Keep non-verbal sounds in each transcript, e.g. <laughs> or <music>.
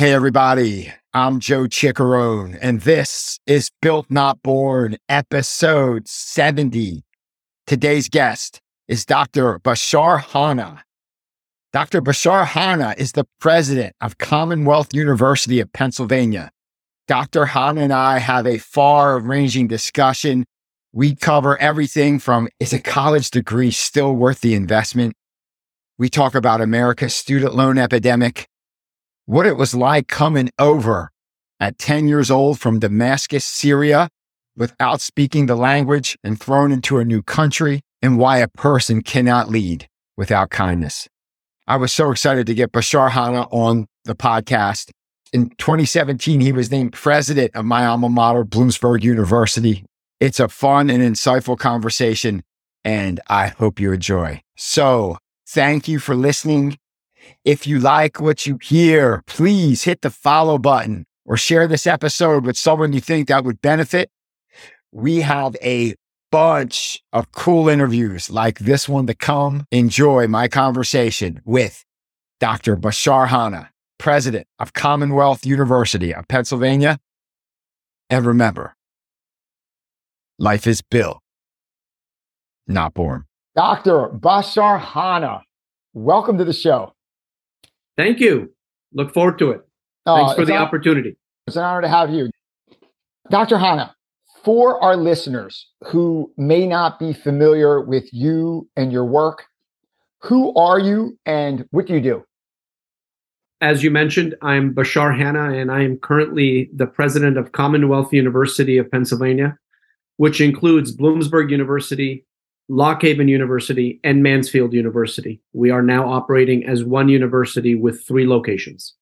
Hey, everybody. I'm Joe Ciccarone, and this is Built Not Born, episode 70. Today's guest is Dr. Bashar Hanna. Dr. Bashar Hanna is the president of Commonwealth University of Pennsylvania. Dr. Hanna and I have a far ranging discussion. We cover everything from is a college degree still worth the investment? We talk about America's student loan epidemic, what it was like coming over at 10 years old from Damascus, Syria, without speaking the language and thrown into a new country, and why a person cannot lead without kindness. I was so excited to get Bashar Hanna on the podcast. In 2017, he was named president of my alma mater, Bloomsburg University. It's a fun and insightful conversation, and I hope you enjoy. So, thank you for listening. If you like what you hear, please hit the follow button or share this episode with someone you think that would benefit. We have a bunch of cool interviews like this one to come. Enjoy my conversation with Dr. Bashar Hanna, president of Commonwealth University of Pennsylvania. And remember, life is built, not born. Dr. Bashar Hanna, welcome to the show. Thank you. Look forward to it. Oh, Thanks for the an, opportunity. It's an honor to have you. Dr. Hanna, for our listeners who may not be familiar with you and your work, who are you and what do you do? As you mentioned, I'm Bashar Hanna, and I am currently the president of Commonwealth University of Pennsylvania, which includes Bloomsburg University, Lock Haven University, and Mansfield University. We are now operating as one university with three locations.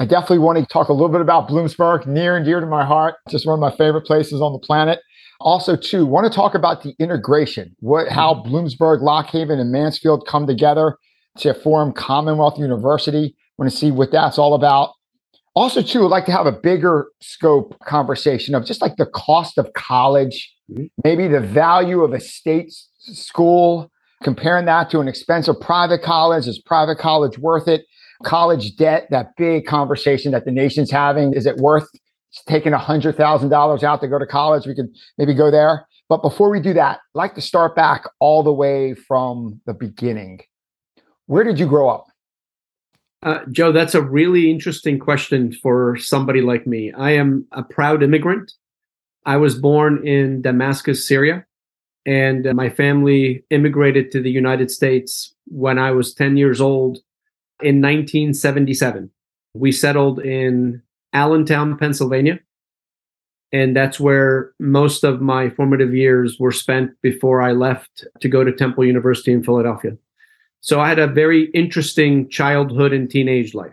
I definitely want to talk a little bit about Bloomsburg, near and dear to my heart. Just one of my favorite places on the planet. Also, too, want to talk about the integration, what how Bloomsburg, Lock Haven, and Mansfield come together to form Commonwealth University. Want to see what that's all about. Also, too, I'd like to have a bigger scope conversation of just like the cost of college, mm-hmm. maybe the value of a state school, comparing that to an expensive private college. Is private college worth it? college debt, that big conversation that the nation's having. Is it worth taking $100,000 out to go to college? We could maybe go there. But before we do that, I'd like to start back all the way from the beginning. Where did you grow up? Uh, Joe, that's a really interesting question for somebody like me. I am a proud immigrant. I was born in Damascus, Syria, and uh, my family immigrated to the United States when I was 10 years old in 1977. We settled in Allentown, Pennsylvania. And that's where most of my formative years were spent before I left to go to Temple University in Philadelphia. So I had a very interesting childhood and teenage life.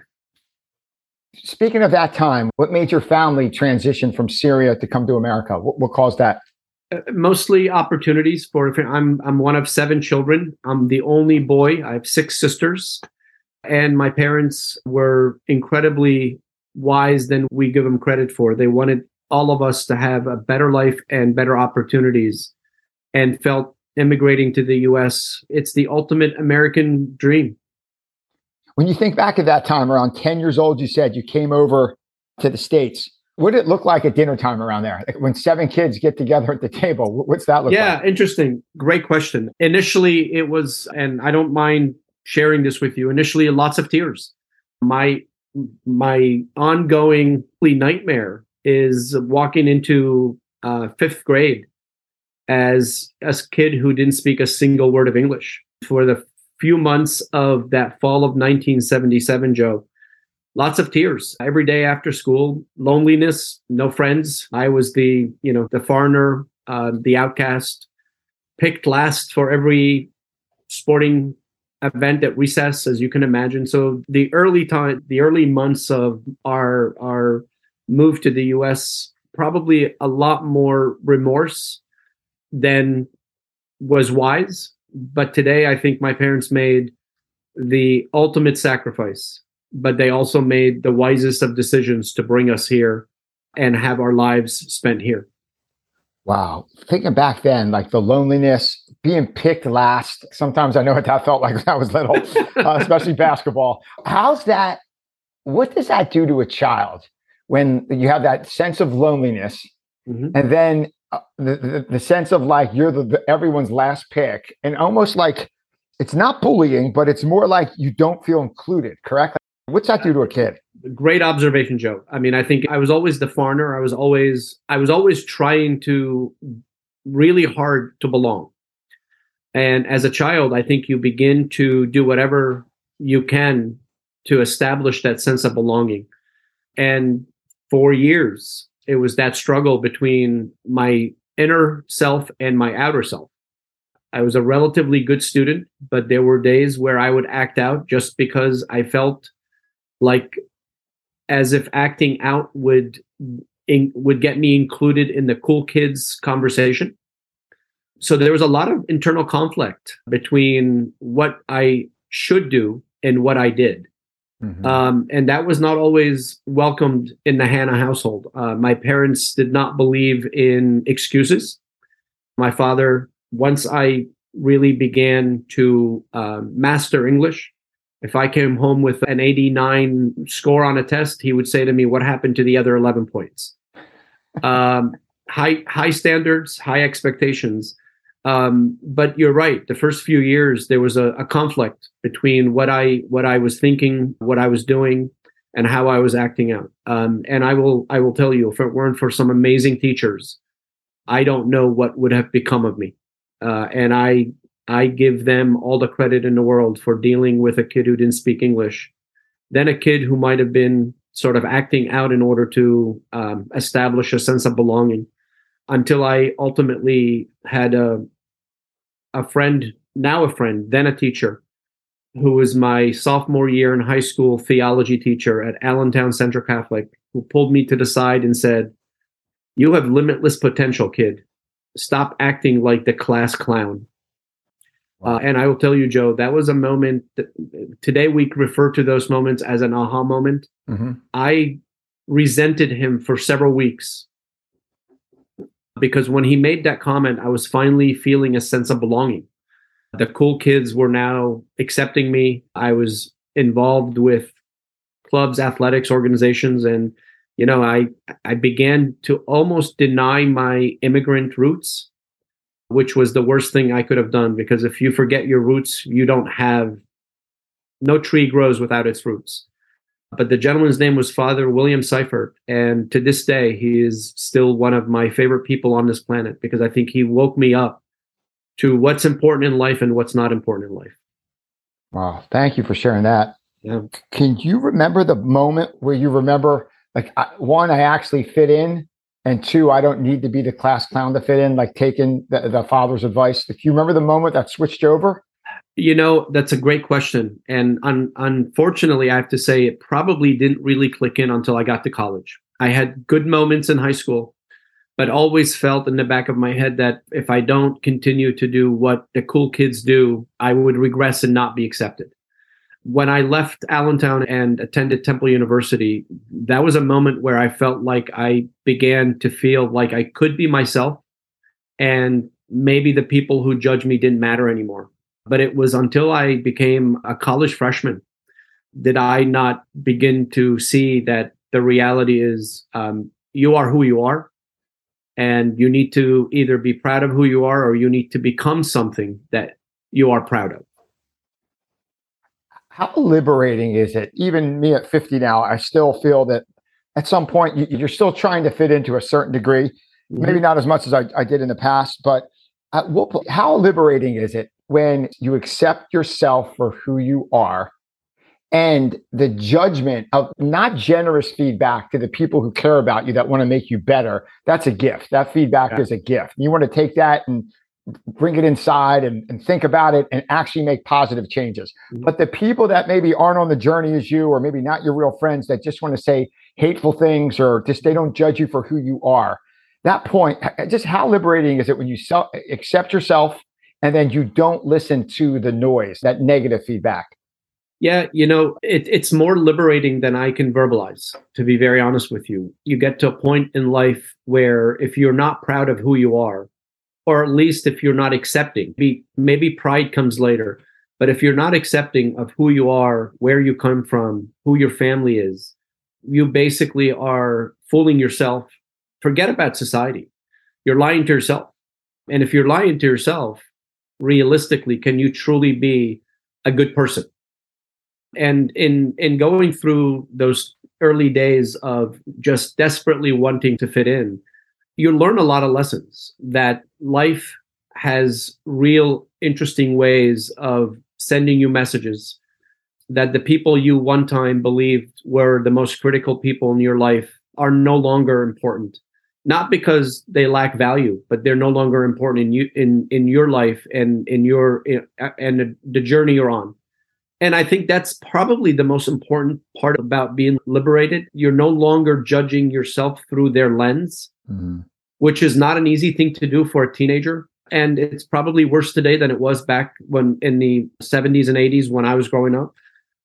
Speaking of that time, what made your family transition from Syria to come to America? What, what caused that? Mostly opportunities for I'm I'm one of seven children. I'm the only boy. I have six sisters. And my parents were incredibly wise than we give them credit for. They wanted all of us to have a better life and better opportunities and felt immigrating to the US, it's the ultimate American dream. When you think back at that time, around 10 years old, you said you came over to the States. What did it look like at dinner time around there? When seven kids get together at the table, what's that look yeah, like? Yeah, interesting. Great question. Initially, it was, and I don't mind sharing this with you. Initially, lots of tears. My my ongoing nightmare is walking into uh, fifth grade as a kid who didn't speak a single word of English for the few months of that fall of 1977. Joe, lots of tears every day after school, loneliness, no friends. I was the you know the foreigner, uh, the outcast, picked last for every sporting event at recess, as you can imagine. So the early time, the early months of our our move to the U.S. probably a lot more remorse than was wise. But today, I think my parents made the ultimate sacrifice, but they also made the wisest of decisions to bring us here and have our lives spent here. Wow. Thinking back then, like the loneliness, being picked last. Sometimes I know what that felt like when I was little, <laughs> uh, especially basketball. How's that what does that do to a child when you have that sense of loneliness mm-hmm. and then uh, the, the, the sense of like you're the, the everyone's last pick and almost like it's not bullying but it's more like you don't feel included correct what's that do to a kid great observation joe i mean i think i was always the foreigner i was always i was always trying to really hard to belong and as a child i think you begin to do whatever you can to establish that sense of belonging. And for years, it was that struggle between my inner self and my outer self. I was a relatively good student, but there were days where I would act out just because I felt like as if acting out would in, would get me included in the cool kids conversation. So there was a lot of internal conflict between what I should do and what I did. Mm-hmm. Um, and that was not always welcomed in the Hanna household. Uh, my parents did not believe in excuses. My father, once I really began to uh, master English, if I came home with an 89 score on a test, he would say to me, What happened to the other 11 points? <laughs> Um, high, high standards, high expectations. Um, but you're right. The first few years, there was a, a, conflict between what I what I was thinking, what I was doing, and how I was acting out. Um, and I will I will tell you, if it weren't for some amazing teachers, I don't know what would have become of me. Uh, and I I give them all the credit in the world for dealing with a kid who didn't speak English, then a kid who might have been sort of acting out in order to um, establish a sense of belonging until I ultimately had a a friend, now a friend, then a teacher, who was my sophomore year in high school theology teacher at Allentown Central Catholic, who pulled me to the side and said, You have limitless potential, kid. Stop acting like the class clown. Uh, and I will tell you, Joe, that was a moment that today we refer to those moments as an aha moment. Mm-hmm. I resented him for several weeks because when he made that comment, I was finally feeling a sense of belonging. The cool kids were now accepting me. I was involved with clubs, athletics, organizations, and you know, I I began to almost deny my immigrant roots, which was the worst thing I could have done because if you forget your roots, you don't have no tree grows without its roots. But the gentleman's name was Father William Seifert. And to this day, he is still one of my favorite people on this planet because I think he woke me up to what's important in life and what's not important in life. Wow. Thank you for sharing that. Yeah. Can you remember the moment where you remember, like, one, I actually fit in, and two, I don't need to be the class clown to fit in, like taking the, the father's advice? Do you remember the moment that switched over? You know, that's a great question. And un- unfortunately, I have to say it probably didn't really click in until I got to college. I had good moments in high school, but always felt in the back of my head that if I don't continue to do what the cool kids do, I would regress and not be accepted. When I left Allentown and attended Temple University, that was a moment where I felt like I began to feel like I could be myself and maybe the people who judge me didn't matter anymore but it was until I became a college freshman did I not begin to see that the reality is um, you are who you are. And you need to either be proud of who you are or you need to become something that you are proud of. How liberating is it? Even me at 50 now, I still feel that at some point you're still trying to fit into a certain degree. Mm-hmm. Maybe not as much as I, I did in the past, but what, how liberating is it when you accept yourself for who you are and the judgment of not generous feedback to the people who care about you that want to make you better that's a gift that feedback yeah. is a gift you want to take that and bring it inside and, and think about it and actually make positive changes mm-hmm. but the people that maybe aren't on the journey as you or maybe not your real friends that just want to say hateful things or just they don't judge you for who you are that point just how liberating is it when you self, accept yourself and then you don't listen to the noise, that negative feedback. Yeah, you know, it, it's more liberating than I can verbalize, to be very honest with you. You get to a point in life where if you're not proud of who you are, or at least if you're not accepting, be, maybe pride comes later, But if you're not accepting of who you are, where you come from, who your family is, you basically are fooling yourself. Forget about society. You're lying to yourself. And if you're lying to yourself, realistically, can you truly be a good person? And in in going through those early days of just desperately wanting to fit in, you learn a lot of lessons that life has real interesting ways of sending you messages that the people you one time believed were the most critical people in your life are no longer important. Not because they lack value but they're no longer important in you in in your life and in your in, and the journey you're on. And i think that's probably the most important part about being liberated. You're no longer judging yourself through their lens mm-hmm. which is not an easy thing to do for a teenager and it's probably worse today than it was back when in the 70s and 80s when I was growing up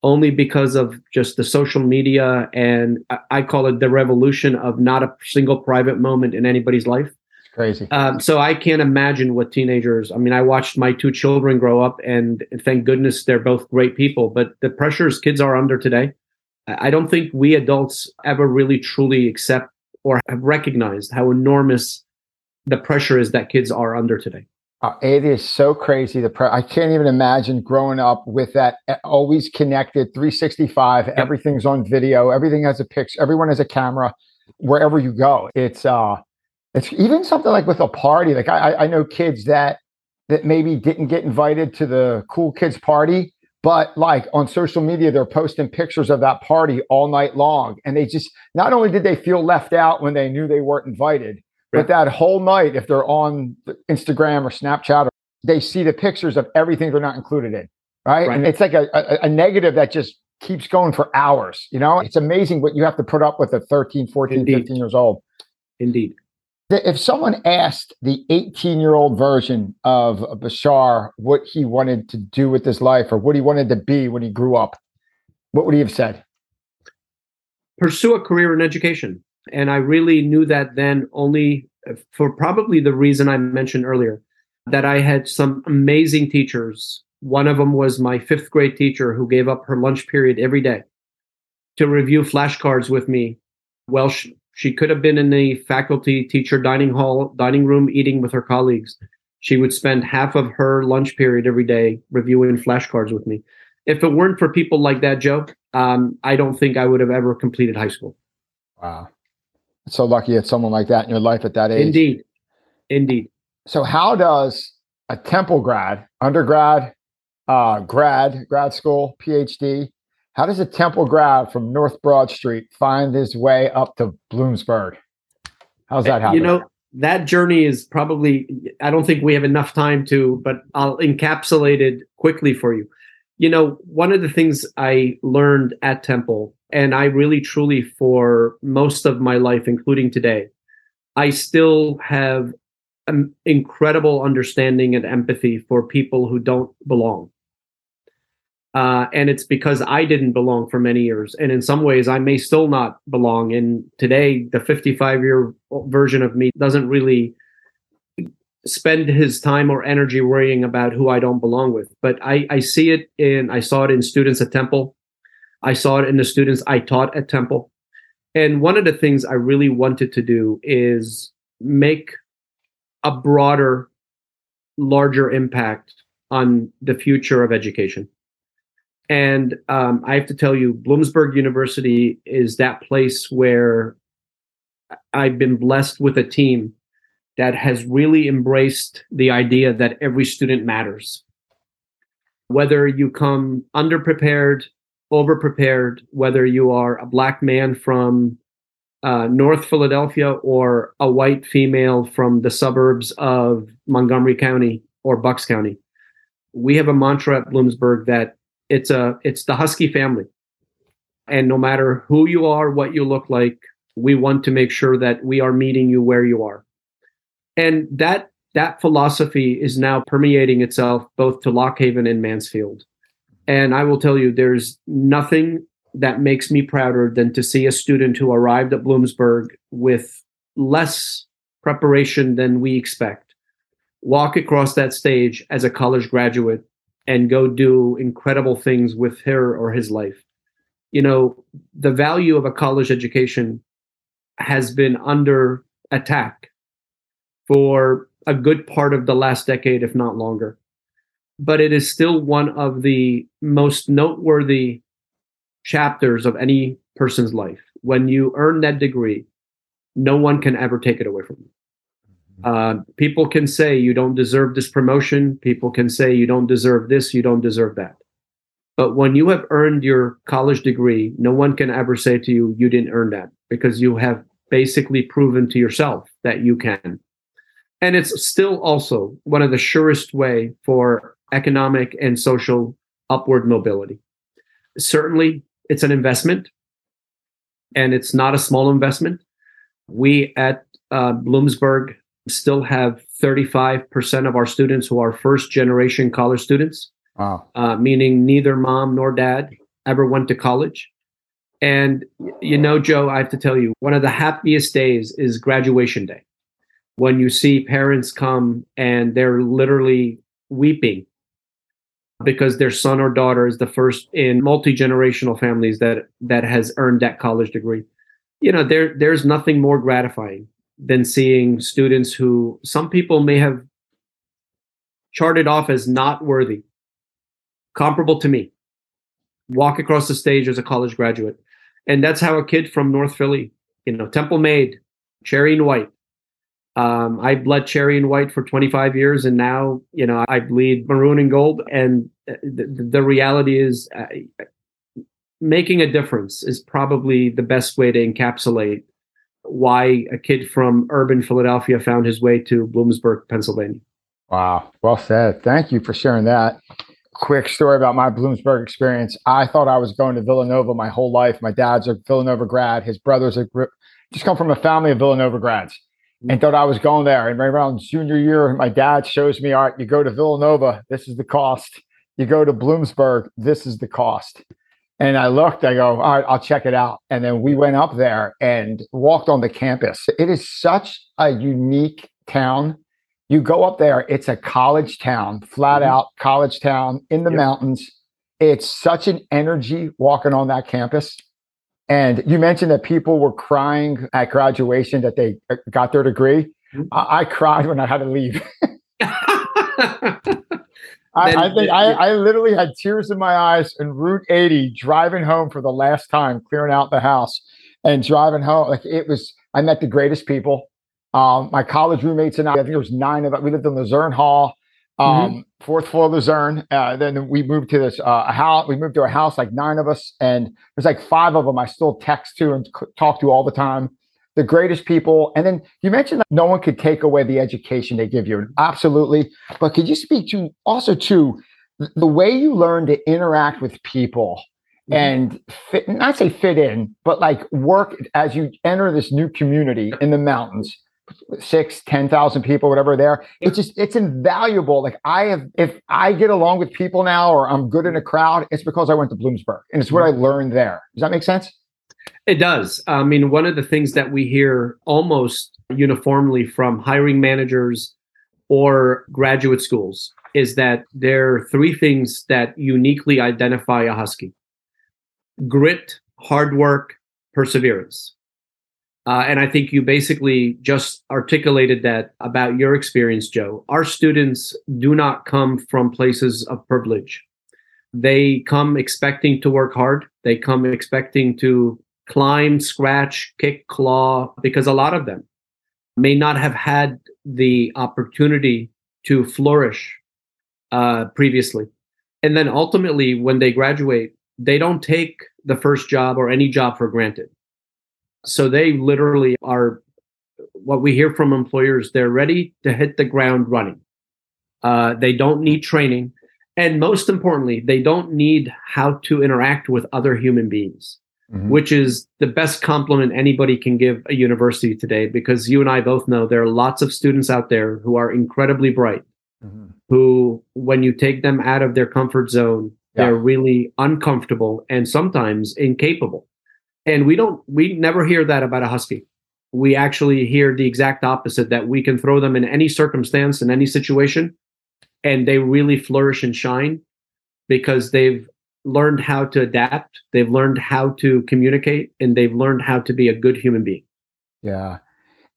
only because of just the social media and I call it the revolution of not a single private moment in anybody's life. It's crazy. Um, so I can't imagine what teenagers. I mean, I watched my two children grow up, and thank goodness they're both great people. But the pressures kids are under today, I don't think we adults ever really truly accept or have recognized how enormous the pressure is that kids are under today. Uh, it is so crazy. The pre- I can't even imagine growing up with that always connected 365. Yep. Everything's on video. Everything has a picture. Everyone has a camera. Wherever you go, it's uh, it's even something like with a party. Like I, I know kids that that maybe didn't get invited to the cool kids party, but like on social media, they're posting pictures of that party all night long, and they just not only did they feel left out when they knew they weren't invited, but that whole night, if they're on Instagram or Snapchat, or, they see the pictures of everything they're not included in. Right. right. And it's like a, a, a, negative that just keeps going for hours. You know, it's amazing what you have to put up with at 13, 14, Indeed. 15 years old. Indeed. If someone asked the 18 year old version of Bashar what he wanted to do with his life or what he wanted to be when he grew up, what would he have said? Pursue a career in education. And I really knew that then only for probably the reason I mentioned earlier that I had some amazing teachers. One of them was my fifth grade teacher who gave up her lunch period every day to review flashcards with me. Well, she, could have been in the faculty teacher dining hall, dining room, eating with her colleagues. She would spend half of her lunch period every day reviewing flashcards with me. If it weren't for people like that, Joe, um, I don't think I would have ever completed high school. Wow so lucky at someone like that in your life at that age. Indeed. Indeed. So how does a Temple grad, undergrad, uh, grad, grad school, PhD, how does a Temple grad from North Broad Street find his way up to Bloomsburg? How's that happen? You know, that journey is probably, I don't think we have enough time to, but I'll encapsulate it quickly for you. You know, one of the things I learned at Temple and I really truly, for most of my life, including today, I still have an incredible understanding and empathy for people who don't belong. Uh, and it's because I didn't belong for many years. And in some ways, I may still not belong. And today, the 55 year version of me doesn't really spend his time or energy worrying about who I don't belong with. But I, I see it in, I saw it in students at Temple. I saw it in the students I taught at Temple. And one of the things I really wanted to do is make a broader, larger impact on the future of education. And um, I have to tell you, Bloomsburg University is that place where I've been blessed with a team that has really embraced the idea that every student matters. Whether you come underprepared, overprepared, whether you are a black man from uh, North Philadelphia or a white female from the suburbs of Montgomery County or Bucks County. We have a mantra at Bloomsburg that it's a it's the Husky family, and no matter who you are, what you look like, we want to make sure that we are meeting you where you are, and that that philosophy is now permeating itself both to Lock Haven and Mansfield. And I will tell you, there's nothing that makes me prouder than to see a student who arrived at Bloomsburg with less preparation than we expect walk across that stage as a college graduate and go do incredible things with her or his life. You know, the value of a college education has been under attack for a good part of the last decade, if not longer. But it is still one of the most noteworthy chapters of any person's life. When you earn that degree, no one can ever take it away from you. Uh, people can say you don't deserve this promotion. People can say you don't deserve this, you don't deserve that. But when you have earned your college degree, no one can ever say to you, you didn't earn that because you have basically proven to yourself that you can. And it's still also one of the surest way for economic and social upward mobility. Certainly, it's an investment and it's not a small investment. We at uh, Bloomsburg still have 35% of our students who are first generation college students. Wow. Uh, meaning neither mom nor dad ever went to college. And you know, Joe, I have to tell you, one of the happiest days is graduation day when you see parents come and they're literally weeping because their son or daughter is the first in multi-generational families that that has earned that college degree. You know, there there's nothing more gratifying than seeing students who some people may have charted off as not worthy, comparable to me, walk across the stage as a college graduate. And that's how a kid from North Philly, you know, Temple Made, Cherry and White. Um, I bled cherry and white for 25 years, and now, you know, I bleed maroon and gold. And the, the reality is, uh, making a difference is probably the best way to encapsulate why a kid from urban Philadelphia found his way to Bloomsburg, Pennsylvania. Wow. Well said. Thank you for sharing that. Quick story about my Bloomsburg experience. I thought I was going to Villanova my whole life. My dad's a Villanova grad. His brother's a just come from a family of Villanova grads and mm-hmm. thought I was going there. And right around junior year, my dad shows me, all right, you go to Villanova, this is the cost. You go to Bloomsburg, this is the cost. And I looked, I go, all right, I'll check it out. And then we went up there and walked on the campus. It is such a unique town. You go up there, it's a college town, flat mm-hmm. out college town in the yep. mountains. It's such an energy walking on that campus. And you mentioned that people were crying at graduation that they uh, got their degree. Mm-hmm. I-, I cried when I had to leave. <laughs> <laughs> <laughs> I, I, think I, I, literally had tears in my eyes in Route 80 driving home for the last time, clearing out the house and driving home. Like it was, I met the greatest people. Um, my college roommates and I, I think it was nine of us. We lived in Luzerne Hall, mm-hmm. um, mm-hmm. fourth floor of Luzerne. Uh, then we moved to this uh, a house. We moved to a house, like nine of us, and there's like five of them I still text to and talk to all the time the greatest people. And then you mentioned that no one could take away the education they give you. Absolutely. But could you speak to also to the way you learn to interact with people mm-hmm. and fit, not say fit in, but like work as you enter this new community in the mountains? six, 10,000 people, whatever there. It's just, it's invaluable. Like I have, if I get along with people now or I'm good in a crowd, it's because I went to Bloomsburg and it's what I mm-hmm. learned there. Does that make sense? It does. I mean, one of the things that we hear almost uniformly from hiring managers or graduate schools is that there are three things that uniquely identify a Husky grit, hard work, perseverance. Uh, and I think you basically just articulated that about your experience, Joe. Our students do not come from places of privilege. They come expecting to work hard. They come expecting to climb, scratch, kick, claw, because a lot of them may not have had the opportunity to flourish uh, previously. And then ultimately, when they graduate, they don't take the first job or any job for granted. So they literally are what we hear from employers, they're ready to hit the ground running. Uh, they don't need training. And most importantly, they don't need how to interact with other human beings mm-hmm. which is the best compliment anybody can give a university today because you and I both know there are lots of students out there who are incredibly bright, mm-hmm. who, when you take them out of their comfort zone, yeah. they're really uncomfortable and sometimes incapable. And we don't, we never hear that about a Husky. We actually hear the exact opposite that we can throw them in any circumstance, in any situation, and they really flourish and shine because they've learned how to adapt, they've learned how to communicate, and they've learned how to be a good human being. Yeah.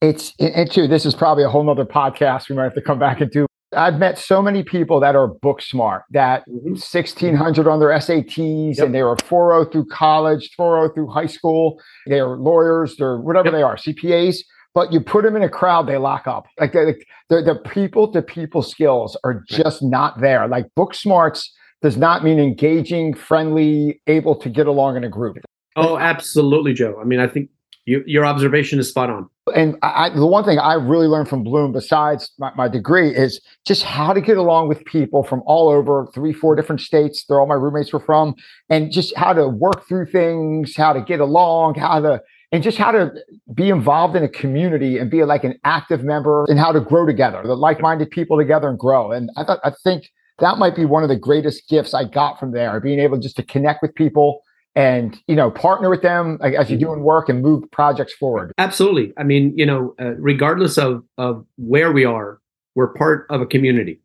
It's, and too, this is probably a whole nother podcast we might have to come back and do. I've met so many people that are book smart, that mm-hmm. 1600 on their SATs yep. and they were 4.0 through college, 4.0 through high school. They are lawyers, they're whatever yep. they are, CPAs. But you put them in a crowd, they lock up. Like the people to people skills are just not there. Like book smarts does not mean engaging, friendly, able to get along in a group. Oh, absolutely, Joe. I mean, I think you, your observation is spot on. And I, the one thing I really learned from Bloom, besides my, my, degree, is just how to get along with people from all over three, four different states. They're all my roommates were from, and just how to work through things, how to get along, how to, and just how to be involved in a community and be like an active member, and how to grow together, the like-minded people together and grow. And I thought, I think that might be one of the greatest gifts I got from there, being able just to connect with people and you know partner with them as you're doing work and move projects forward. Absolutely. I mean you know uh, regardless of of where we are we're part of a community.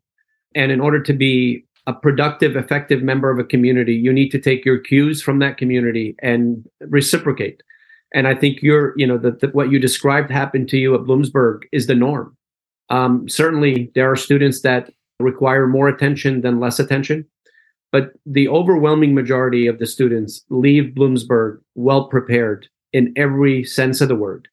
And in order to be a productive effective member of a community you need to take your cues from that community and reciprocate. And i think you're you know that what you described happened to you at bloomsburg is the norm. Um, certainly there are students that require more attention than less attention. But the overwhelming majority of the students leave Bloomsburg well prepared in every sense of the word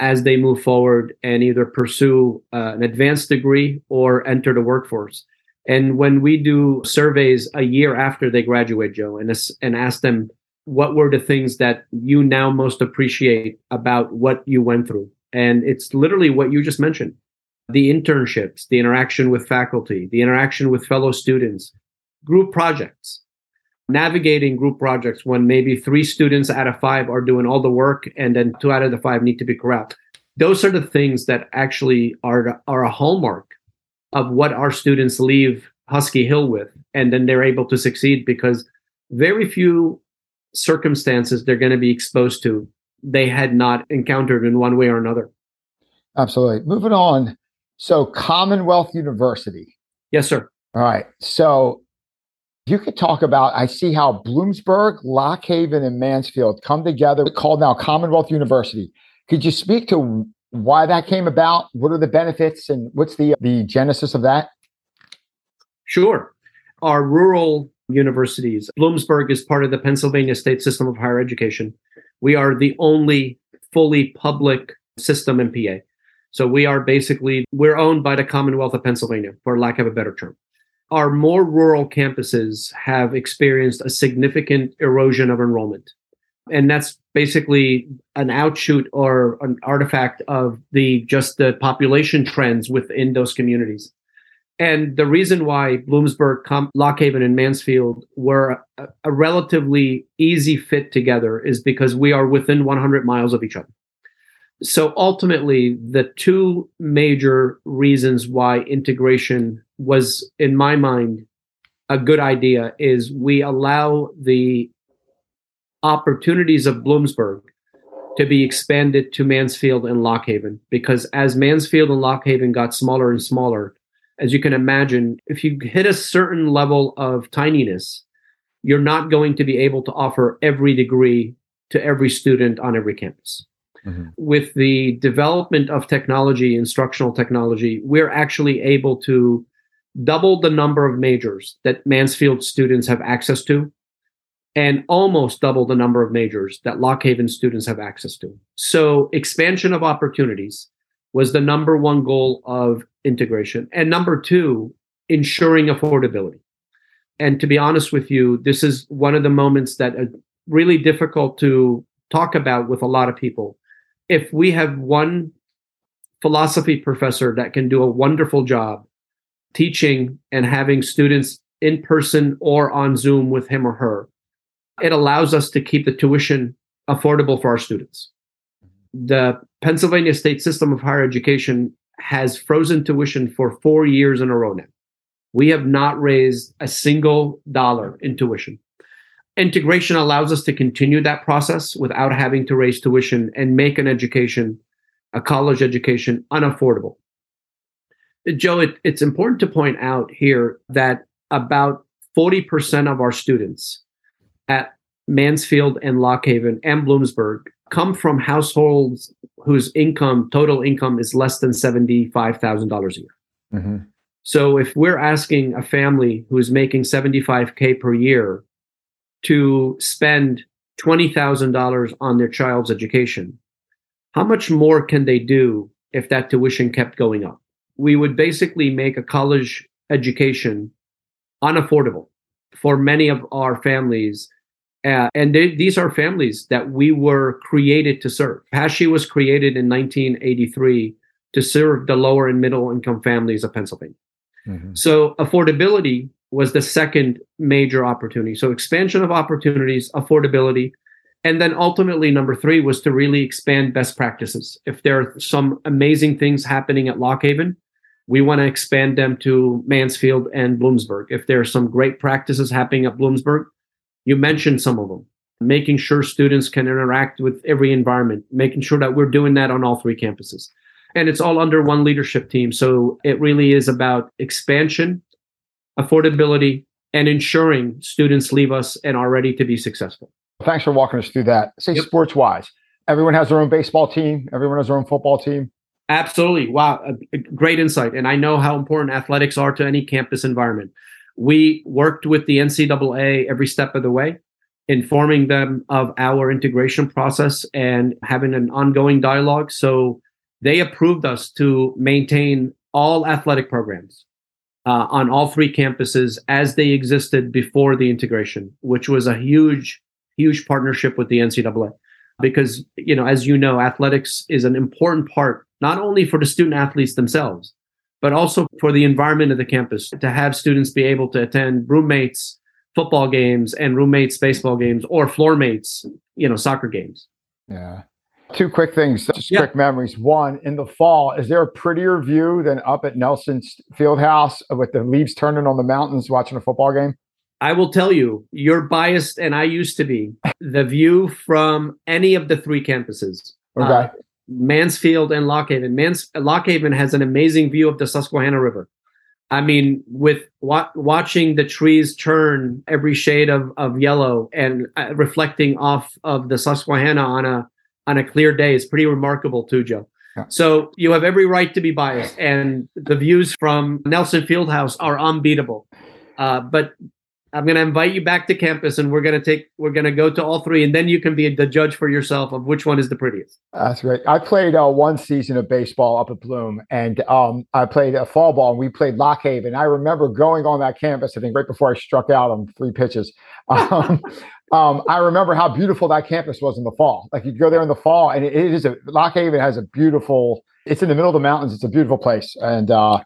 as they move forward and either pursue uh, an advanced degree or enter the workforce. And when we do surveys a year after they graduate, Joe, and, and ask them what were the things that you now most appreciate about what you went through, and it's literally what you just mentioned the internships, the interaction with faculty, the interaction with fellow students, group projects. Navigating group projects when maybe three students out of five are doing all the work and then two out of the five need to be correct those are the things that actually are are a hallmark of what our students leave husky hill with and then they're able to succeed because very few circumstances they're going to be exposed to they had not encountered in one way or another. Absolutely. Moving on so commonwealth university yes sir all right so you could talk about, I see how Bloomsburg, Lock Haven, and Mansfield come together, called now Commonwealth University. Could you speak to why that came about? What are the benefits and what's the, the genesis of that? Sure. Our rural universities, Bloomsburg is part of the Pennsylvania State System of Higher Education. We are the only fully public system in PA. So we are basically, we're owned by the Commonwealth of Pennsylvania, for lack of a better term our more rural campuses have experienced a significant erosion of enrollment. And that's basically an outshoot or an artifact of the just the population trends within those communities. And the reason why Bloomsburg, Com- Lock Haven, and Mansfield were a, a relatively easy fit together is because we are within 100 miles of each other. So ultimately, the two major reasons why integration was, in my mind, a good idea is we allow the opportunities of Bloomsburg to be expanded to Mansfield and Lock Haven because as Mansfield and Lock Haven got smaller and smaller, as you can imagine, if you hit a certain level of tininess, you're not going to be able to offer every degree to every student on every campus. Mm-hmm. With the development of technology, instructional technology, we're actually able to double the number of majors that Mansfield students have access to, and almost double the number of majors that Lock Haven students have access to. So, expansion of opportunities was the number one goal of integration. And number two, ensuring affordability. And to be honest with you, this is one of the moments that are really difficult to talk about with a lot of people. If we have one philosophy professor that can do a wonderful job teaching and having students in person or on Zoom with him or her, it allows us to keep the tuition affordable for our students. The Pennsylvania State System of Higher Education has frozen tuition for four years in a row now. We have not raised a single dollar in tuition. Integration allows us to continue that process without having to raise tuition and make an education, a college education, unaffordable. Joe, it, it's important to point out here that about 40% of our students at Mansfield and Lock Haven and Bloomsburg come from households whose income, total income, is less than $75,000 a year. Mm-hmm. So if we're asking a family who's making 75K per year to spend $20,000 on their child's education, how much more can they do if that tuition kept going up? We would basically make a college education unaffordable for many of our families uh, and they, these are families that we were created to serve. PASSHE was created in 1983 to serve the lower and middle income families of Pennsylvania. Mm-hmm. So affordability was the second major opportunity. So expansion of opportunities, affordability, and then ultimately number three was to really expand best practices. If there are some amazing things happening at Lock Haven, we want to expand them to Mansfield and Bloomsburg. If there are some great practices happening at Bloomsburg, you mentioned some of them. Making sure students can interact with every environment, making sure that we're doing that on all three campuses. And it's all under one leadership team. So it really is about expansion, affordability, and ensuring students leave us and are ready to be successful. Thanks for walking us through that. Say yep. sports wise, everyone has their own baseball team, everyone has their own football team. Absolutely. Wow. A, a great insight. And I know how important athletics are to any campus environment. We worked with the NCAA every step of the way, informing them of our integration process and having an ongoing dialogue. So they approved us to maintain all athletic programs uh, on all three campuses as they existed before the integration, which was a huge, huge partnership with the NCAA. Because, you know, as you know, athletics is an important part, not only for the student athletes themselves, but also for the environment of the campus. To have students be able to attend roommates football games and roommates baseball games or floor mates you know soccer games. Yeah two quick things just yeah. quick memories one in the fall is there a prettier view than up at nelson's field house with the leaves turning on the mountains watching a football game i will tell you you're biased and i used to be the view from any of the three campuses okay uh, Mansfield and Lock Haven. Mans- Lock Haven has an amazing view of the Susquehanna River. I mean, with wa- watching the trees turn every shade of, of yellow and uh, reflecting off of the Susquehanna on a on a clear day is pretty remarkable too, Joe. Yeah. So you have every right to be biased, and the views from Nelson Fieldhouse are unbeatable. Uh, but I'm going to invite you back to campus and we're going to take, we're going to go to all three and then you can be the judge for yourself of which one is the prettiest. That's great. I played uh, one season of baseball up at Bloom and um, I played a fall ball and we played Lock Haven. I remember going on that campus, I think right before I struck out on three pitches. <laughs> Um, um, I remember how beautiful that campus was in the fall. Like you go there in the fall and it, it is a, Lock Haven has a beautiful, it's in the middle of the mountains. It's a beautiful place. And, uh,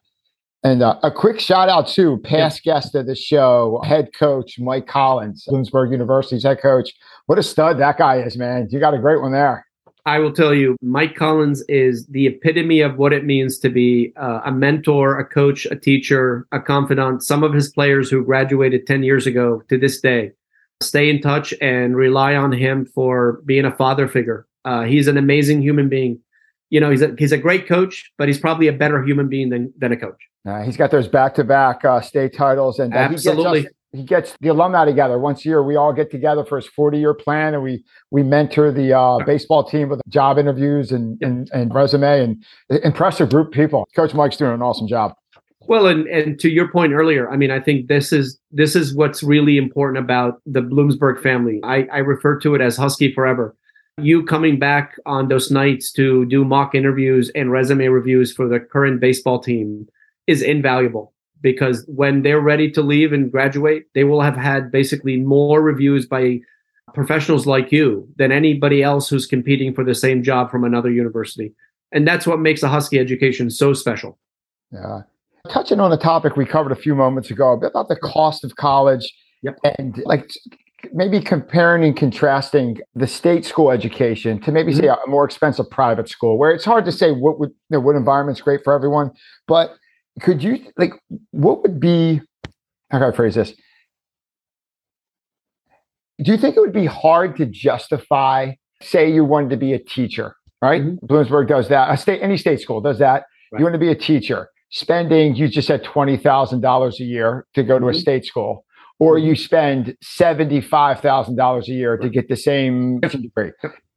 and uh, a quick shout out to past yeah. guest of the show, head coach Mike Collins, Bloomsburg University's head coach. What a stud that guy is, man. You got a great one there. I will tell you, Mike Collins is the epitome of what it means to be uh, a mentor, a coach, a teacher, a confidant. Some of his players who graduated 10 years ago to this day stay in touch and rely on him for being a father figure. Uh, he's an amazing human being. You know, he's a, he's a great coach, but he's probably a better human being than, than a coach. Uh, he's got those back-to-back uh, state titles, and uh, absolutely. He gets, us, he gets, the alumni together once a year. We all get together for his 40-year plan, and we we mentor the uh, baseball team with job interviews and and, and resume, and impressive group of people. Coach Mike's doing an awesome job. Well, and and to your point earlier, I mean, I think this is this is what's really important about the Bloomsburg family. I, I refer to it as Husky Forever. You coming back on those nights to do mock interviews and resume reviews for the current baseball team is invaluable because when they're ready to leave and graduate, they will have had basically more reviews by professionals like you than anybody else who's competing for the same job from another university. And that's what makes a Husky education so special. Yeah. Touching on a topic we covered a few moments ago about the cost of college yep. and like maybe comparing and contrasting the state school education to maybe mm-hmm. say a more expensive private school where it's hard to say what would you know, what environment's great for everyone, but could you like what would be how can I phrase this? Do you think it would be hard to justify, say you wanted to be a teacher, right? Mm-hmm. Bloomsburg does that. A state any state school does that. Right. You want to be a teacher, spending, you just said twenty thousand dollars a year to go to mm-hmm. a state school. Or mm-hmm. you spend $75,000 a year to get the same degree.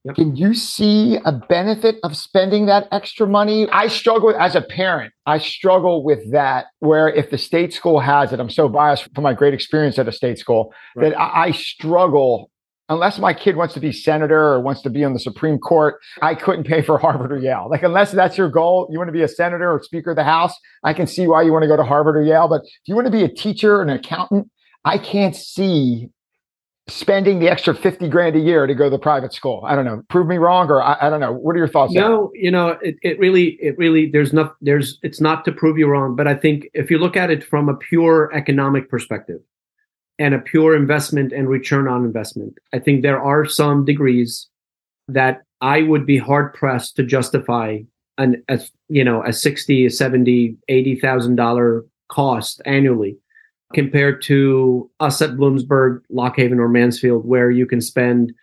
Yep. Can you see a benefit of spending that extra money? I struggle as a parent. I struggle with that. Where if the state school has it, I'm so biased from my great experience at a state school Right. that I, I struggle. Unless my kid wants to be senator or wants to be on the Supreme Court, I couldn't pay for <laughs> Harvard or Yale. Like, unless that's your goal, you want to be a senator or Speaker of the House, I can see why you want to go to Harvard or Yale. But if you want to be a teacher, and an accountant, I can't see spending the extra 50 grand a year to go to the private school. I don't know. Prove me wrong, or I, I don't know. What are your thoughts? No, you know, it, it really, it really, there's not, there's, it's not to prove you wrong, but I think if you look at it from a pure economic perspective and a pure investment and return on investment, I think there are some degrees that I would be hard pressed to justify an, a, you know, a 60, a 70, $80,000 cost annually compared to us at Bloomsburg, Lock Haven, or Mansfield, where you can spend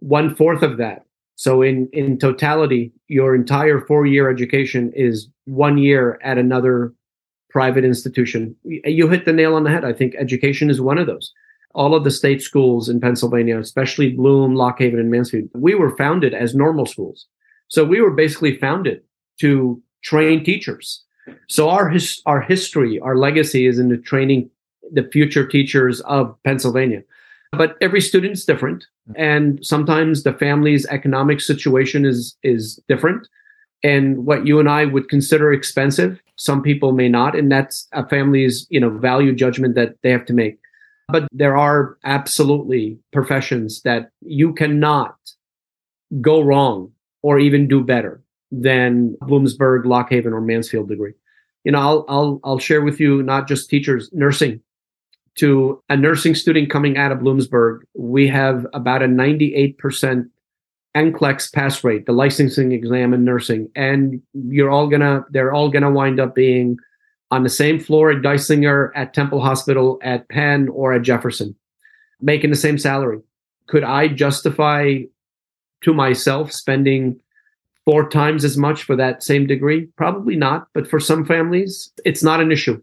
one fourth of that so in in totality, your entire four year education is one year at another private institution. You hit the nail on the head. I think education is one of those. All of the state schools in Pennsylvania, especially Bloom, Lock Haven, and Mansfield, we were founded as normal schools. So we were basically founded to train teachers. So our his, our history, our legacy is in the training the future teachers of Pennsylvania. But every student's different and sometimes the family's economic situation is is different. And what you and I would consider expensive some people may not and that's a family's you know value judgment that they have to make. But there are absolutely professions that you cannot go wrong or even do better than Bloomsburg, Lock Haven or Mansfield degree. You know I'll I'll I'll share with you not just teachers nursing to a nursing student coming out of Bloomsburg, we have about a 98% NCLEX pass rate, the licensing exam in nursing. And you're all gonna, they're all gonna wind up being on the same floor at Geisinger, at Temple Hospital, at Penn, or at Jefferson, making the same salary. Could I justify to myself spending four times as much for that same degree? Probably not. But for some families, it's not an issue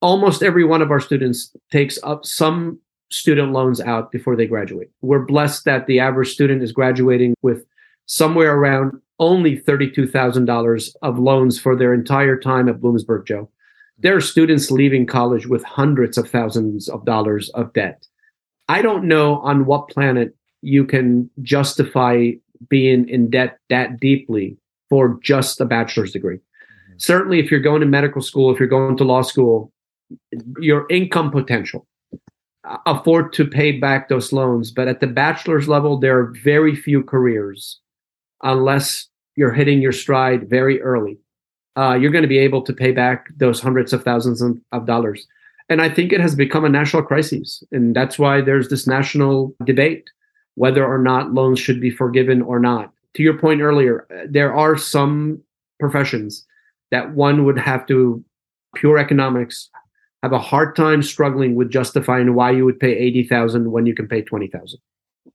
almost every one of our students takes up some student loans out before they graduate. We're blessed that the average student is graduating with somewhere around only $32,000 of loans for their entire time at Bloomsburg, Joe. There are students leaving college with hundreds of thousands of dollars of debt. I don't know on what planet you can justify being in debt that deeply for just a bachelor's degree. Mm-hmm. Certainly, if you're going to medical school, if you're going to law school, your income potential. Afford to pay back those loans but at the bachelor's level there are very few careers unless you're hitting your stride very early. Uh, you're going to be able to pay back those hundreds of thousands of, dollars. And i think it has become a national crisis and that's why there's this national debate whether or not loans should be forgiven or not. To your point earlier there are some professions that one would have to pure economics have a hard time struggling with justifying why you would pay 80,000 when you can pay 20,000.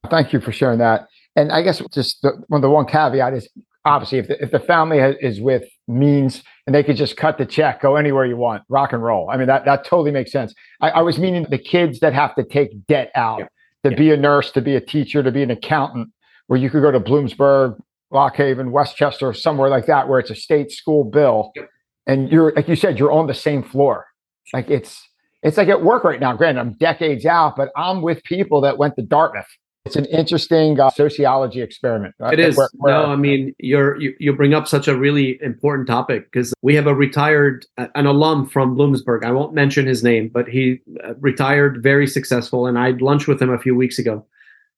Thank you for sharing that. And I guess just the, well, the one caveat is obviously if the, if the family has, is with means and they could just cut the check, go anywhere you want, rock and roll. I mean, that, that totally makes sense. I, I was meaning the kids that have to take debt out Yeah. to Yeah. be a nurse, to be a teacher, to be an accountant, where you could go to Bloomsburg, Lock Haven, Westchester, somewhere like that, where it's a state school bill. Yep. And you're, like you said, you're on the same floor. Like it's, it's like at work right now. Granted, I'm decades out, but I'm with people that went to Dartmouth. It's an interesting uh, sociology experiment. uh, It is. where- where- no, I mean, you're, you, you bring up such a really important topic because we have a retired, an alum from Bloomsburg. I won't mention his name, but he uh, retired very successful. And I had lunch with him a few weeks ago.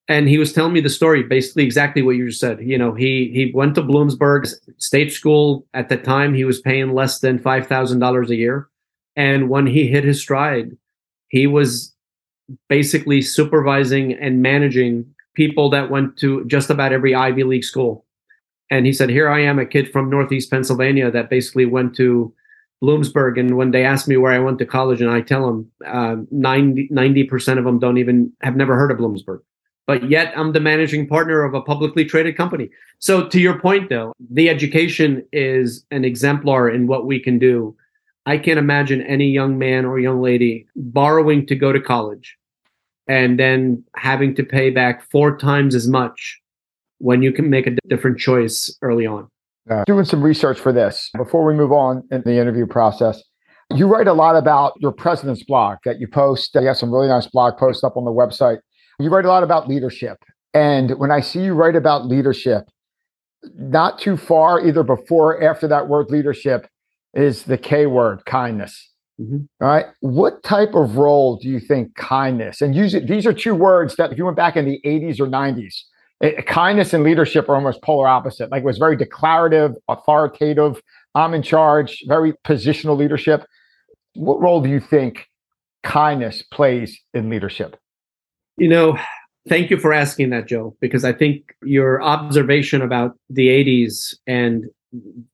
And he was telling me the story, basically exactly what you just said. You know, he he went to Bloomsburg State School at the time. He was paying less than five thousand dollars a year, and when he hit his stride, he was basically supervising and managing people that went to just about every Ivy League school. And he said, Here I am, a kid from Northeast Pennsylvania that basically went to Bloomsburg. And when they ask me where I went to college, and I tell them uh, 90, percent of them don't even have never heard of Bloomsburg. But yet I'm the managing partner of a publicly traded company. So, to your point, though, the education is an exemplar in what we can do. I can't imagine any young man or young lady borrowing to go to college and then having to pay back four times as much when you can make a different choice early on. Uh, doing some research for this before we move on in the interview process. You write a lot about your president's blog that you post. You have some really nice blog posts up on the website. You write a lot about leadership. And when I see you write about leadership, not too far, either before or after that word leadership, is the K word, kindness. Mm-hmm. All right. What type of role do you think kindness and use it? These are two words that if you went back in the 80s or 90s, it, kindness and leadership are almost polar opposite. Like it was very declarative, authoritative. I'm in charge, very positional leadership. What role do you think kindness plays in leadership? You know, thank you for asking that, Joe, because I think your observation about the 80s and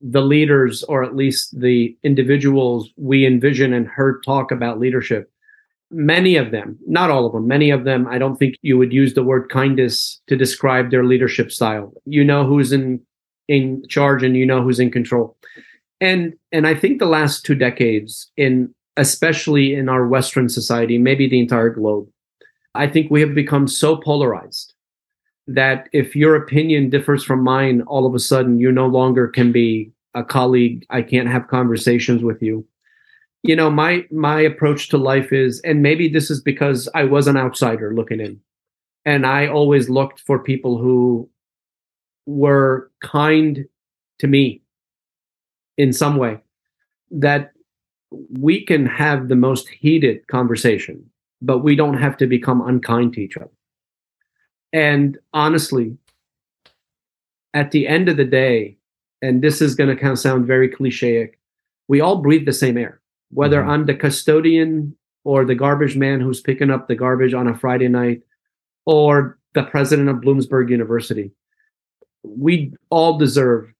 the leaders, or at least the individuals we envision and heard talk about leadership, many of them, not all of them, many of them, I don't think you would use the word kindness to describe their leadership style. You know who's in in charge and you know who's in control. And and I think the last two decades in especially in our western society, maybe the entire globe, I think we have become so polarized that if your opinion differs from mine, all of a sudden you no longer can be a colleague. I can't have conversations with you. You know my my approach to life is and maybe this is because i was an outsider looking in. And i always looked for people who were kind to me in some way that we can have the most heated conversation but we don't have to become unkind to each other and honestly at the end of the day and this is going to kind of sound very clichéic we all breathe the same air whether mm-hmm. I'm the custodian or the garbage man who's picking up the garbage on a Friday night or the president of Bloomsburg University. We all deserve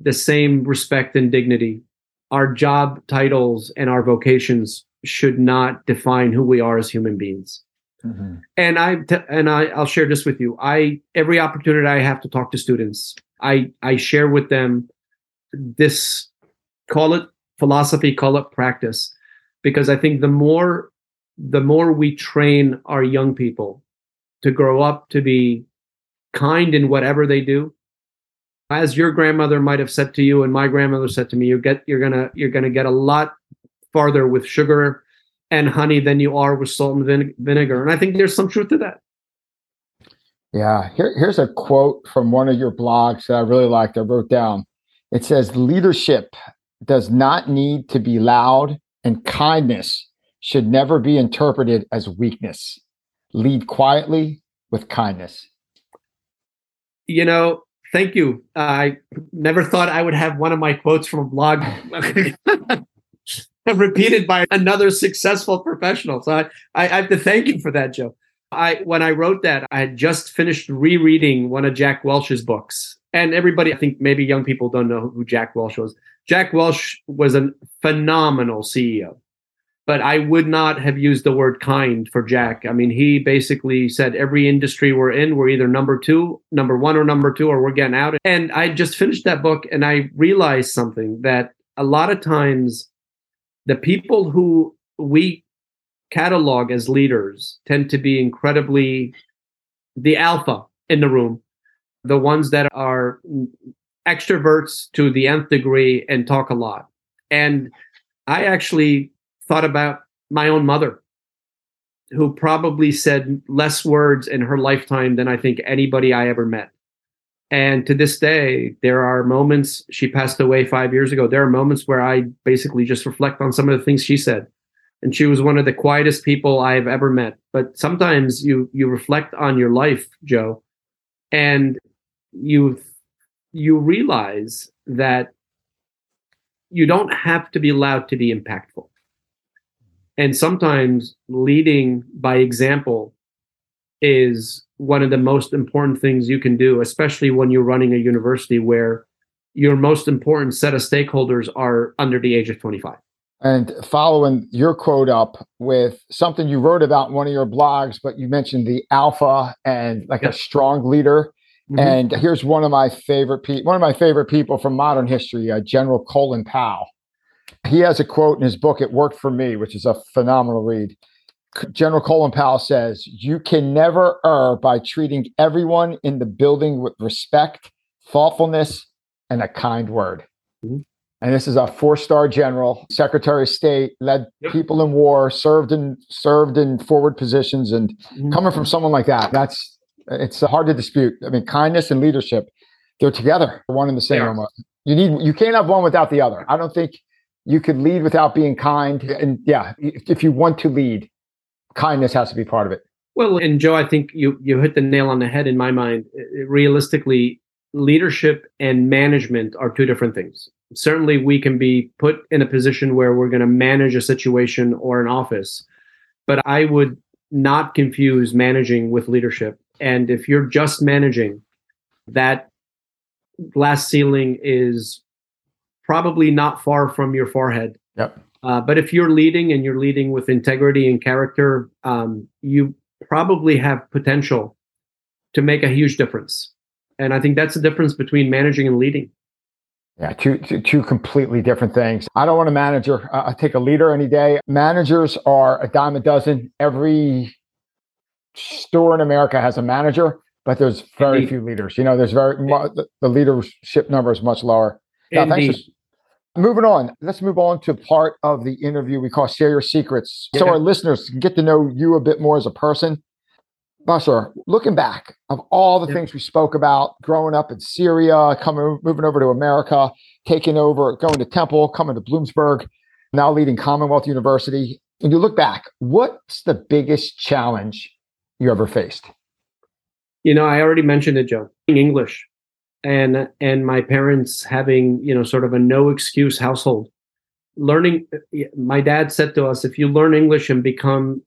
the same respect and dignity. Our job titles and our vocations should not define who we are as human beings. Mm-hmm. And I and I I'll share this with you. I every opportunity I have to talk to students, I I share with them this call it philosophy, call it practice, because I think the more the more we train our young people to grow up to be kind in whatever they do, as your grandmother might have said to you and my grandmother said to me, you get you're gonna you're gonna get a lot farther with sugar and honey than you are with salt and vine- vinegar. And I think there's some truth to that. Yeah. Here, here's a quote from one of your blogs that I really liked. I wrote down. It says, Leadership does not need to be loud, and kindness should never be interpreted as weakness. Lead quietly with kindness. You know, thank you. I never thought I would have one of my quotes from a blog <laughs> <laughs> <laughs> repeated by another successful professional. So I, I have to thank you for that, Joe. I when I wrote that, I had just finished rereading one of Jack Welch's books. And everybody, I think maybe young people don't know who Jack Welch was. Jack Welch was a phenomenal CEO, but I would not have used the word kind for Jack. I mean, he basically said every industry we're in, we're either number two, number one, or number two, or we're getting out. And I just finished that book and I realized something that a lot of times the people who we catalog as leaders tend to be incredibly the alpha in the room the ones that are extroverts to the nth degree and talk a lot. And I actually thought about my own mother, who probably said less words in her lifetime than I think anybody I ever met. And to this day, there are moments, she passed away five years ago. There are moments where I basically just reflect on some of the things she said. And she was one of the quietest people I've ever met. But sometimes you you reflect on your life, Joe, and you you realize that you don't have to be allowed to be impactful. And sometimes leading by example is one of the most important things you can do, especially when you're running a university where your most important set of stakeholders are under the age of 25. And following your quote up with something you wrote about in one of your blogs, but you mentioned the alpha and like a strong leader. Mm-hmm. And here's one of my favorite pe- one of my favorite people from modern history, uh, General Colin Powell. He has a quote in his book "It Worked for Me," which is a phenomenal read. General Colin Powell says, you can never err by treating everyone in the building with respect, thoughtfulness, and a kind word. Mm-hmm. And this is a four-star general, Secretary of State, led yep. people in war, served in served in forward positions, and mm-hmm. coming from someone like that, that's it's hard to dispute. I mean, kindness and leadership, they're together, one in the same. Almost. You need you can't have one without the other. I don't think you could lead without being kind. And yeah, if you want to lead, kindness has to be part of it. Well, and Joe, I think you you hit the nail on the head in my mind. Uh, uh, realistically, leadership and management are two different things. Certainly, we can be put in a position where we're going to manage a situation or an office, but I would not confuse managing with leadership. And if you're just managing, that glass ceiling is probably not far from your forehead. Yep. Uh, but if you're leading and you're leading with integrity and character, um, you probably have potential to make a huge difference. And I think that's the difference between managing and leading. Yeah, two, two, two completely different things. I don't want a manager. Uh, I take a leader any day. Managers are a dime a dozen. Every store in America has a manager, but there's very Indeed. few leaders. You know, there's very the, the leadership number is much lower. Now, thanks for, moving on. Let's move on to part of the interview we call "Share Your Secrets," yeah. so our listeners can get to know you a bit more as a person. Bashar, looking back of all the things we spoke about, growing up in Syria, coming, moving over to America, taking over, going to Temple, coming to Bloomsburg, now leading Commonwealth University. When you look back, what's the biggest challenge you ever faced? You know, I already mentioned it, Joe. In English, and and my parents having you know sort of a no excuse household. Learning, my dad said to us, if you learn English and become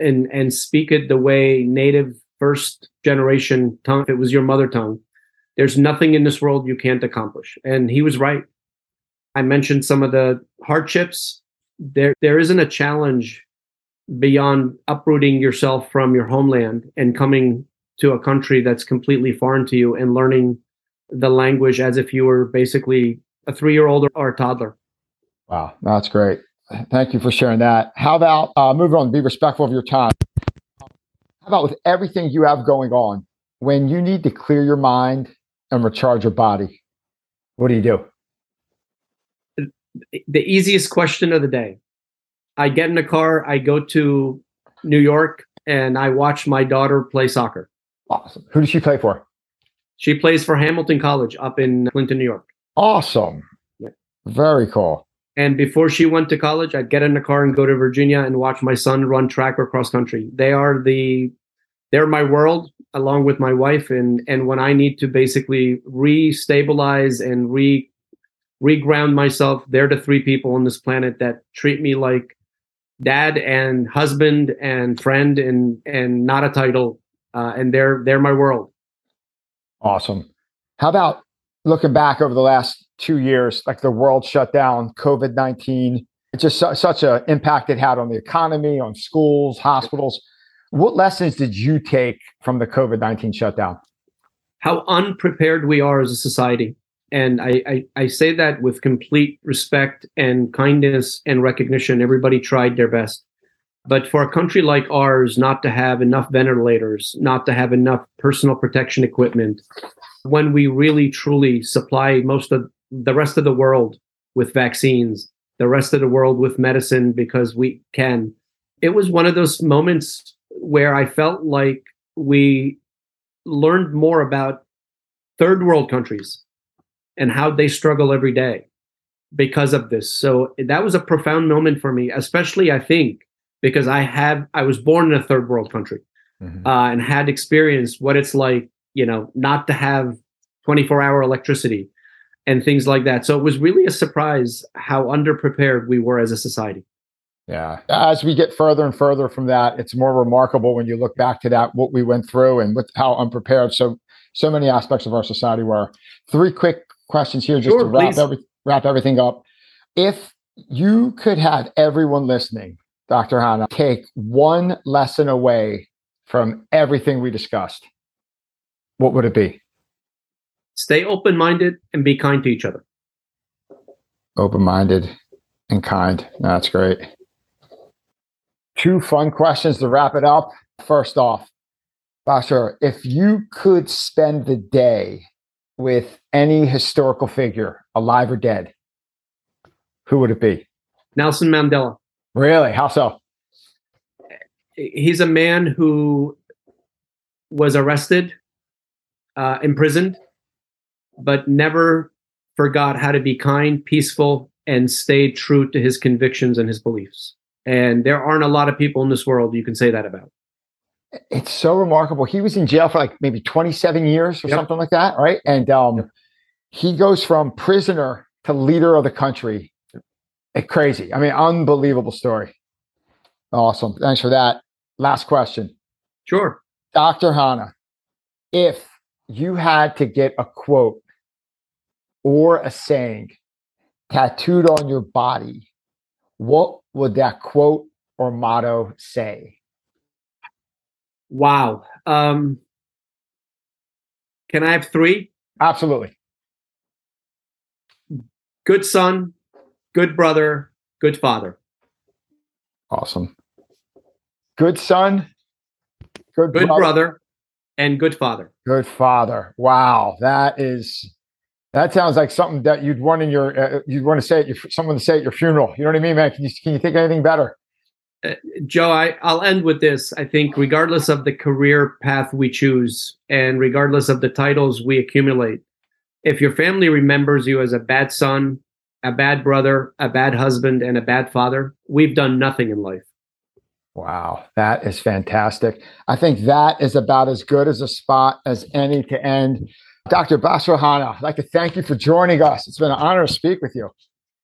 and and speak it the way native first generation tongue if it was your mother tongue there's nothing in this world you can't accomplish. And he was right. I mentioned some of the hardships. There there isn't a challenge beyond uprooting yourself from your homeland and coming to a country that's completely foreign to you and learning the language as if you were basically a 3-year-old or a toddler wow that's great Thank you for sharing that. How about uh, moving on? Be respectful of your time. How about with everything you have going on, when you need to clear your mind and recharge your body, what do you do? The easiest question of the day. I get in a car, I go to New York, and I watch my daughter play soccer. Awesome. Who does she play for? She plays for Hamilton College up in Clinton, New York. Awesome. Yeah. Very cool. And before she went to college, I'd get in the car and go to Virginia and watch my son run track or cross country. They are the they're my world along with my wife and and when I need to basically re-stabilize and re reground myself, they're the three people on this planet that treat me like dad and husband and friend and and not a title uh, and they're they're my world. Awesome. How about looking back over the last two years, like the world shut down, COVID 19, it's just su- such an impact it had on the economy, on schools, hospitals. What lessons did you take from the COVID 19 shutdown? How unprepared we are as a society. And I, I, I say that with complete respect and kindness and recognition. Everybody tried their best. But for a country like ours, not to have enough ventilators, not to have enough personal protection equipment, when we really truly supply most of the rest of the world with vaccines, the rest of the world with medicine because we can. It was one of those moments where I felt like we learned more about third world countries and how they struggle every day because of this. So that was a profound moment for me, especially I think because I have I was born in a third world country mm-hmm. uh, and had experienced what it's like, you know, not to have 24 hour electricity and things like that. So it was really a surprise how underprepared we were as a society. Yeah. As we get further and further from that, it's more remarkable when you look back to that, what we went through and with how unprepared so so many aspects of our society were. Three quick questions here just sure, to wrap every, wrap everything up. If you could have everyone listening, Dr. Hanna, take one lesson away from everything we discussed, what would it be? Stay open minded and be kind to each other. Open minded and kind. That's great. two fun questions to wrap it up. First off, Bashar, if you could spend the day with any historical figure, alive or dead, who would it be? Nelson Mandela. Really? How so? He's a man who was arrested, uh, imprisoned, but never forgot how to be kind, peaceful, and stayed true to his convictions and his beliefs. And there aren't a lot of people in this world you can say that about. It's so remarkable. He was in jail for like maybe 27 years or yep. something like that, right? And um, he goes from prisoner to leader of the country. It's crazy. I mean, unbelievable story. Awesome. Thanks for that. Last question. Sure. Dr. Hanna, if you had to get a quote or a saying tattooed on your body, what would that quote or motto say? Wow. Um, can I have three? Absolutely. Good son, good brother, good father. Awesome. Good son, good, good brother, brother, and good father. Good father. Wow, that is that sounds like something that you'd want in your uh, you'd want to say at your, someone to say at your funeral. You know what I mean, man? Can you can you think anything better? Uh, Joe, I, I'll end with this. I think, regardless of the career path we choose and regardless of the titles we accumulate, if your family remembers you as a bad son, a bad brother, a bad husband, and a bad father, we've done nothing in life. Wow, that is fantastic. I think that is about as good as a spot as any to end. Dr. Bashar Hanna, I'd like to thank you for joining us. It's been an honor to speak with you.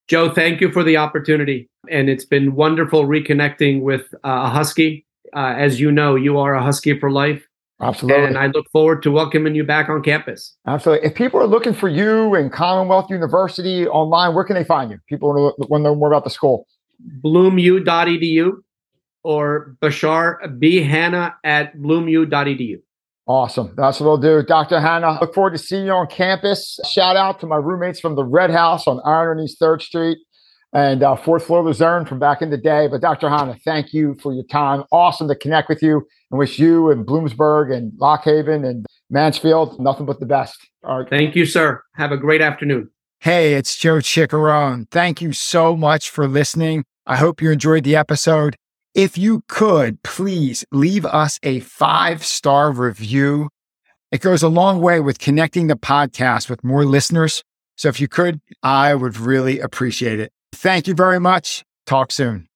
Joe, thank you for the opportunity. And it's been wonderful reconnecting with uh, a Husky. Uh, as you know, you are a Husky for life. Absolutely. And I look forward to welcoming you back on campus. Absolutely. If people are looking for you in Commonwealth University online, where can they find you? People want to, know more about the school. bloomu.edu or Bashar B. Hanna at bloomu.edu. Awesome. That's what we'll do. Dr. Hanna, look forward to seeing you on campus. Shout out to my roommates from the Red House on Iron and East 3rd Street and uh, fourth floor Luzerne from back in the day. But Dr. Hanna, thank you for your time. Awesome to connect with you and wish you and Bloomsburg and Lock Haven and Mansfield nothing but the best. All right. Thank you, sir. Have a great afternoon. Hey, it's Joe Ciccarone. Thank you so much for listening. I hope you enjoyed the episode. If you could, please leave us a five star review. It goes a long way with connecting the podcast with more listeners. So if you could, I would really appreciate it. Thank you very much. Talk soon.